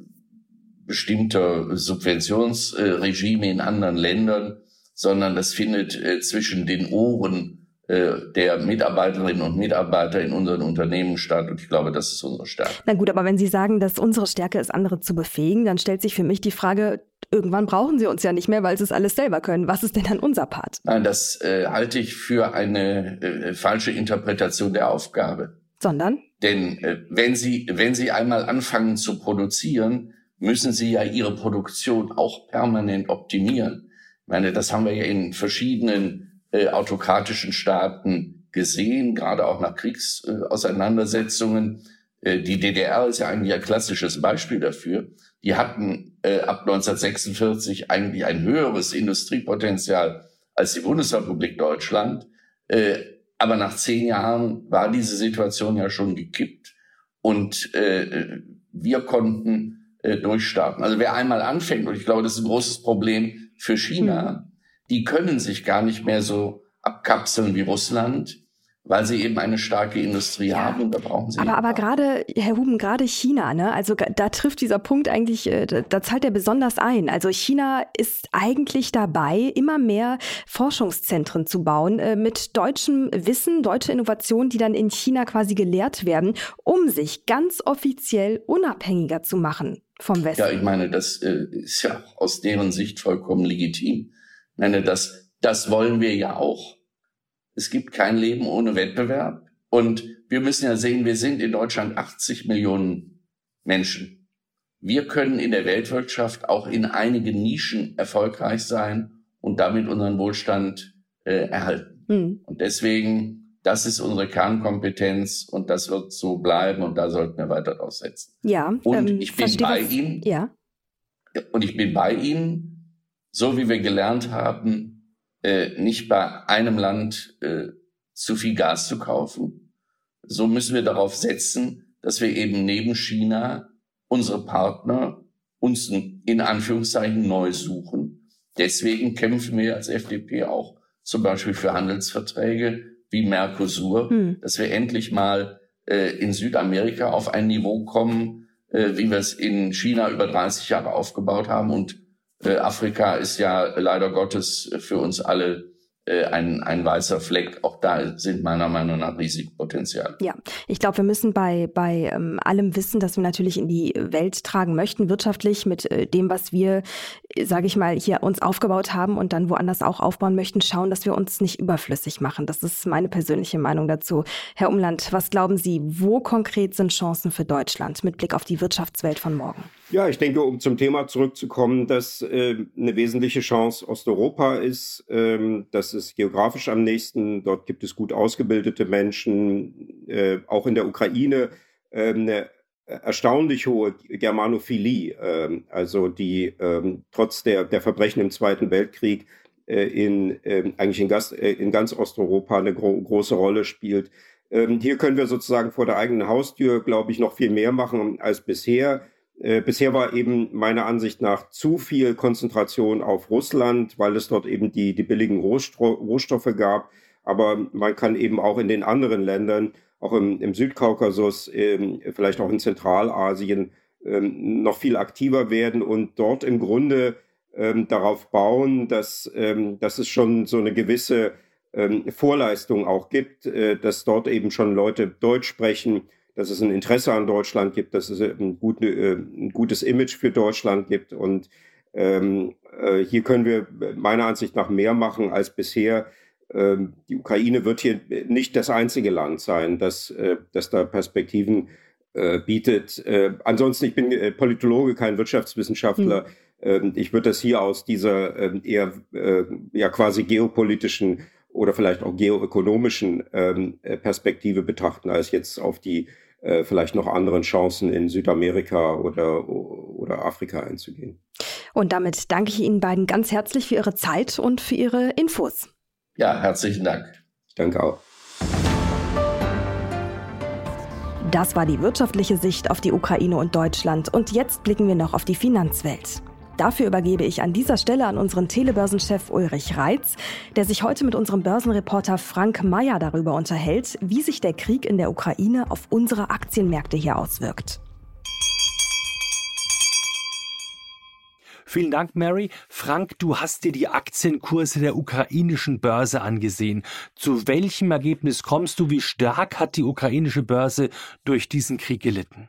bestimmter Subventionsregime in anderen Ländern, sondern das findet äh, zwischen den Ohren äh, der Mitarbeiterinnen und Mitarbeiter in unseren Unternehmen statt. Und ich glaube, das ist unsere Stärke. Na gut, aber wenn Sie sagen, dass unsere Stärke ist, andere zu befähigen, dann stellt sich für mich die Frage, irgendwann brauchen Sie uns ja nicht mehr, weil Sie es alles selber können. Was ist denn dann unser Part? Nein, das äh, halte ich für eine äh, falsche Interpretation der Aufgabe. Sondern? Denn äh, wenn Sie, wenn Sie einmal anfangen zu produzieren, müssen Sie ja Ihre Produktion auch permanent optimieren. Ich meine, das haben wir ja in verschiedenen äh, autokratischen Staaten gesehen, gerade auch nach Kriegsauseinandersetzungen. Äh, die DDR ist ja eigentlich ein klassisches Beispiel dafür. Die hatten äh, ab 1946 eigentlich ein höheres Industriepotenzial als die Bundesrepublik Deutschland. Äh, aber nach zehn Jahren war diese Situation ja schon gekippt und äh, wir konnten äh, durchstarten. Also wer einmal anfängt, und ich glaube, das ist ein großes Problem, für China, mhm. die können sich gar nicht mehr so abkapseln wie Russland. weil sie eben eine starke Industrie ja. haben und da brauchen sie. Aber, aber gerade, Herr Huben, gerade China, ne? Also da trifft dieser Punkt eigentlich, äh, da, da zahlt er besonders ein. Also China ist eigentlich dabei, immer mehr Forschungszentren zu bauen äh, mit deutschem Wissen, deutsche Innovationen, die dann in China quasi gelehrt werden, um sich ganz offiziell unabhängiger zu machen vom Westen. Ja, ich meine, das äh, ist ja auch aus deren Sicht vollkommen legitim. Ich meine, das, das wollen wir ja auch. Es gibt kein Leben ohne Wettbewerb. Und wir müssen ja sehen, wir sind in Deutschland 80 Millionen Menschen. Wir können in der Weltwirtschaft auch in einigen Nischen erfolgreich sein und damit unseren Wohlstand äh, erhalten. Mhm. Und deswegen, das ist unsere Kernkompetenz und das wird so bleiben und da sollten wir weiter draus setzen. Ja. Und ähm, ich bin bei Ihnen. Ja. Und ich bin bei Ihnen, so wie wir gelernt haben, äh, nicht bei einem Land äh, zu viel Gas zu kaufen. So müssen wir darauf setzen, dass wir eben neben China unsere Partner uns in Anführungszeichen neu suchen. Deswegen kämpfen wir als FDP auch zum Beispiel für Handelsverträge wie Mercosur, hm. dass wir endlich mal äh, in Südamerika auf ein Niveau kommen, äh, wie wir es in China über 30 Jahre aufgebaut haben und äh, Afrika ist ja leider Gottes für uns alle ein, ein weißer Fleck. Auch da sind meiner Meinung nach Risikopotenzial. Ja, ich glaube, wir müssen bei, bei ähm, allem Wissen, das wir natürlich in die Welt tragen möchten, wirtschaftlich mit äh, dem, was wir, äh, sage ich mal, hier uns aufgebaut haben und dann woanders auch aufbauen möchten, schauen, dass wir uns nicht überflüssig machen. Das ist meine persönliche Meinung dazu. Herr Umland, was glauben Sie, wo konkret sind Chancen für Deutschland mit Blick auf die Wirtschaftswelt von morgen? Ja, ich denke, um zum Thema zurückzukommen, dass äh, eine wesentliche Chance Osteuropa ist. Ähm, das ist geografisch am nächsten. Dort gibt es gut ausgebildete Menschen. Äh, auch in der Ukraine äh, eine erstaunlich hohe Germanophilie. Ähm, also die ähm, trotz der, der Verbrechen im Zweiten Weltkrieg äh, in, ähm, eigentlich in, Gast, äh, in ganz Osteuropa eine gro große Rolle spielt. Hier können wir sozusagen vor der eigenen Haustür, glaube ich, noch viel mehr machen als bisher äh, bisher war eben meiner Ansicht nach zu viel Konzentration auf Russland, weil es dort eben die, die billigen Rohstoffe gab. Aber man kann eben auch in den anderen Ländern, auch im, im Südkaukasus, ähm, vielleicht auch in Zentralasien, ähm, noch viel aktiver werden und dort im Grunde ähm, darauf bauen, dass, ähm, dass es schon so eine gewisse ähm, Vorleistung auch gibt, äh, dass dort eben schon Leute Deutsch sprechen, dass es ein Interesse an Deutschland gibt, dass es ein, gut, äh, ein gutes Image für Deutschland gibt. Und ähm, äh, hier können wir meiner Ansicht nach mehr machen als bisher. Ähm, die Ukraine wird hier nicht das einzige Land sein, das, äh, das da Perspektiven äh, bietet. Äh, ansonsten, ich bin äh, Politologe, kein Wirtschaftswissenschaftler. Mhm. ich würde das hier aus dieser ähm, eher ja quasi geopolitischen oder vielleicht auch geoökonomischen ähm, Perspektive betrachten, als jetzt auf die äh, vielleicht noch anderen Chancen in Südamerika oder, oder Afrika einzugehen. Und damit danke ich Ihnen beiden ganz herzlich für Ihre Zeit und für Ihre Infos. Ja, herzlichen Dank. Ich danke auch. Das war die wirtschaftliche Sicht auf die Ukraine und Deutschland. Und jetzt blicken wir noch auf die Finanzwelt. Dafür übergebe ich an dieser Stelle an unseren Telebörsenchef Ulrich Reitz, der sich heute mit unserem Börsenreporter Frank Mayer darüber unterhält, wie sich der Krieg in der Ukraine auf unsere Aktienmärkte hier auswirkt. Vielen Dank, Mary. Frank, du hast dir die Aktienkurse der ukrainischen Börse angesehen. Zu welchem Ergebnis kommst du? Wie stark hat die ukrainische Börse durch diesen Krieg gelitten?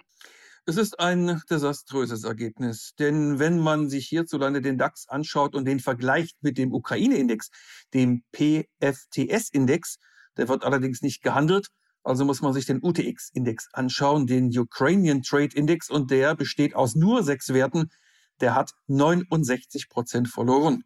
Es ist ein desaströses Ergebnis, denn wenn man sich hierzulande den DAX anschaut und den vergleicht mit dem Ukraine-Index, dem PFTS-Index, der wird allerdings nicht gehandelt, also muss man sich den UTX-Index anschauen, den Ukrainian Trade Index, und der besteht aus nur sechs Werten. Der hat 69 Prozent verloren.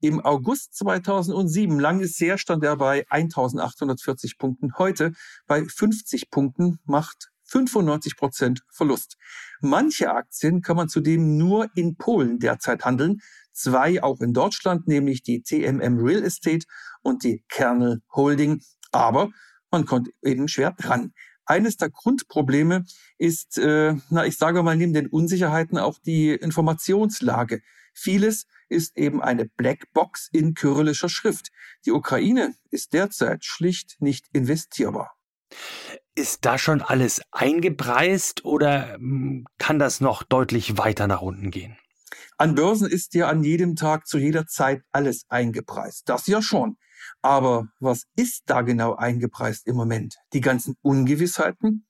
Im August 2007, lang ist her, stand er bei 1840 Punkten. Heute bei 50 Punkten macht 95 Prozent Verlust. Manche Aktien kann man zudem nur in Polen derzeit handeln, zwei auch in Deutschland, nämlich die TMM Real Estate und die Kernel Holding. Aber man kommt eben schwer dran. Eines der Grundprobleme ist, äh, na, ich sage mal, neben den Unsicherheiten auch die Informationslage. Vieles ist eben eine Blackbox in kyrillischer Schrift. Die Ukraine ist derzeit schlicht nicht investierbar. Ist da schon alles eingepreist oder hm, kann das noch deutlich weiter nach unten gehen? An Börsen ist ja an jedem Tag zu jeder Zeit alles eingepreist. Das ja schon. Aber was ist da genau eingepreist im Moment? Die ganzen Ungewissheiten?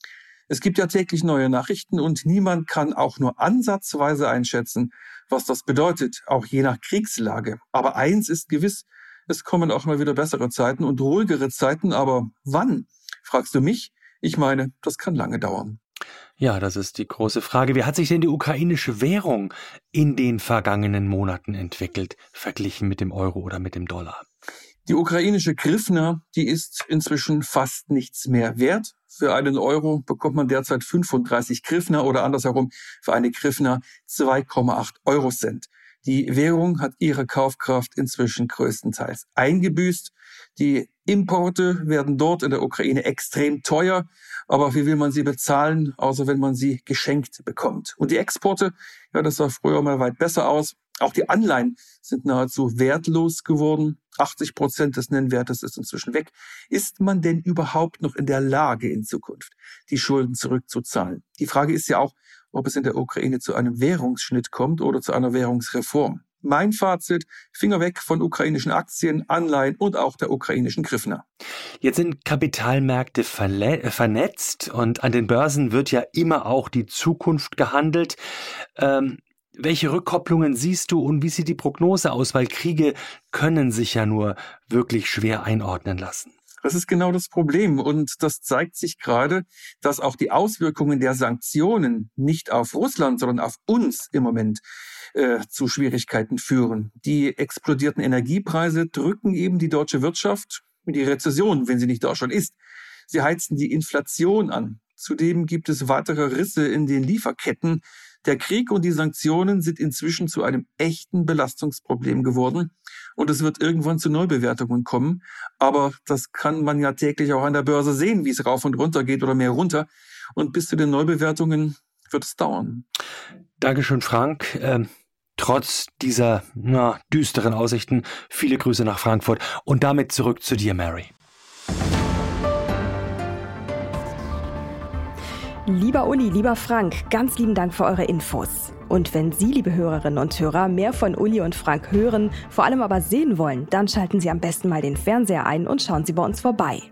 Es gibt ja täglich neue Nachrichten und niemand kann auch nur ansatzweise einschätzen, was das bedeutet, auch je nach Kriegslage. Aber eins ist gewiss, es kommen auch mal wieder bessere Zeiten und ruhigere Zeiten, aber wann? Fragst du mich? Ich meine, das kann lange dauern. Ja, das ist die große Frage. Wie hat sich denn die ukrainische Währung in den vergangenen Monaten entwickelt, verglichen mit dem Euro oder mit dem Dollar? Die ukrainische Grifna, die ist inzwischen fast nichts mehr wert. Für einen Euro bekommt man derzeit 35 Grifna oder andersherum für eine Grifna 2,8 Euro Cent. Die Währung hat ihre Kaufkraft inzwischen größtenteils eingebüßt. Die Importe werden dort in der Ukraine extrem teuer. Aber wie will man sie bezahlen, außer wenn man sie geschenkt bekommt? Und die Exporte, ja, das sah früher mal weit besser aus. Auch die Anleihen sind nahezu wertlos geworden. 80 Prozent des Nennwertes ist inzwischen weg. Ist man denn überhaupt noch in der Lage, in Zukunft die Schulden zurückzuzahlen? Die Frage ist ja auch, ob es in der Ukraine zu einem Währungsschnitt kommt oder zu einer Währungsreform. Mein Fazit, Finger weg von ukrainischen Aktien, Anleihen und auch der ukrainischen Griffner. Jetzt sind Kapitalmärkte äh, vernetzt und an den Börsen wird ja immer auch die Zukunft gehandelt. Ähm, welche Rückkopplungen siehst du und wie sieht die Prognose aus? Weil Kriege können sich ja nur wirklich schwer einordnen lassen. Das ist genau das Problem. Und das zeigt sich gerade, dass auch die Auswirkungen der Sanktionen nicht auf Russland, sondern auf uns im Moment äh, zu Schwierigkeiten führen. Die explodierten Energiepreise drücken eben die deutsche Wirtschaft in die Rezession, wenn sie nicht da schon ist. Sie heizen die Inflation an. Zudem gibt es weitere Risse in den Lieferketten, der Krieg und die Sanktionen sind inzwischen zu einem echten Belastungsproblem geworden und es wird irgendwann zu Neubewertungen kommen. Aber das kann man ja täglich auch an der Börse sehen, wie es rauf und runter geht oder mehr runter. Und bis zu den Neubewertungen wird es dauern. Dankeschön, Frank. Ähm trotz dieser na, düsteren Aussichten viele Grüße nach Frankfurt und damit zurück zu dir, Mary. Lieber Uli, lieber Frank, ganz lieben Dank für eure Infos. Und wenn Sie, liebe Hörerinnen und Hörer, mehr von Uli und Frank hören, vor allem aber sehen wollen, dann schalten Sie am besten mal den Fernseher ein und schauen Sie bei uns vorbei.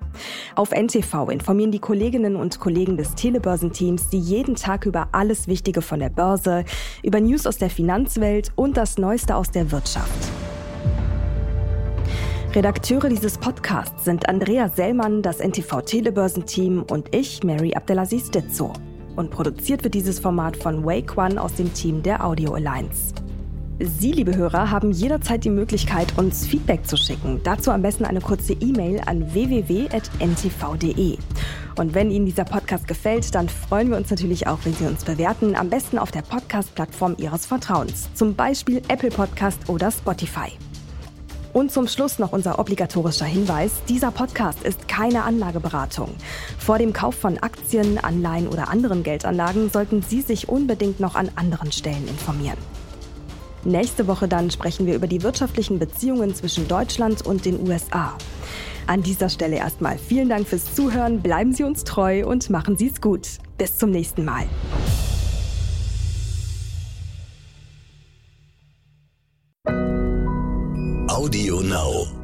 Auf NTV informieren die Kolleginnen und Kollegen des Telebörsenteams Sie jeden Tag über alles Wichtige von der Börse, über News aus der Finanzwelt und das Neueste aus der Wirtschaft. Redakteure dieses Podcasts sind Andrea Sellmann, das NTV Telebörsenteam und ich, Mary Abdelaziz Ditzo. Und produziert wird dieses Format von Wake One aus dem Team der Audio Alliance. Sie, liebe Hörer, haben jederzeit die Möglichkeit, uns Feedback zu schicken. Dazu am besten eine kurze E-Mail an www.ntv.de. Und wenn Ihnen dieser Podcast gefällt, dann freuen wir uns natürlich auch, wenn Sie uns bewerten, am besten auf der Podcast-Plattform Ihres Vertrauens, zum Beispiel Apple Podcast oder Spotify. Und zum Schluss noch unser obligatorischer Hinweis. Dieser Podcast ist keine Anlageberatung. Vor dem Kauf von Aktien, Anleihen oder anderen Geldanlagen sollten Sie sich unbedingt noch an anderen Stellen informieren. Nächste Woche dann sprechen wir über die wirtschaftlichen Beziehungen zwischen Deutschland und den USA. An dieser Stelle erstmal vielen Dank fürs Zuhören, bleiben Sie uns treu und machen Sie es gut. Bis zum nächsten Mal. thank you Audio Now.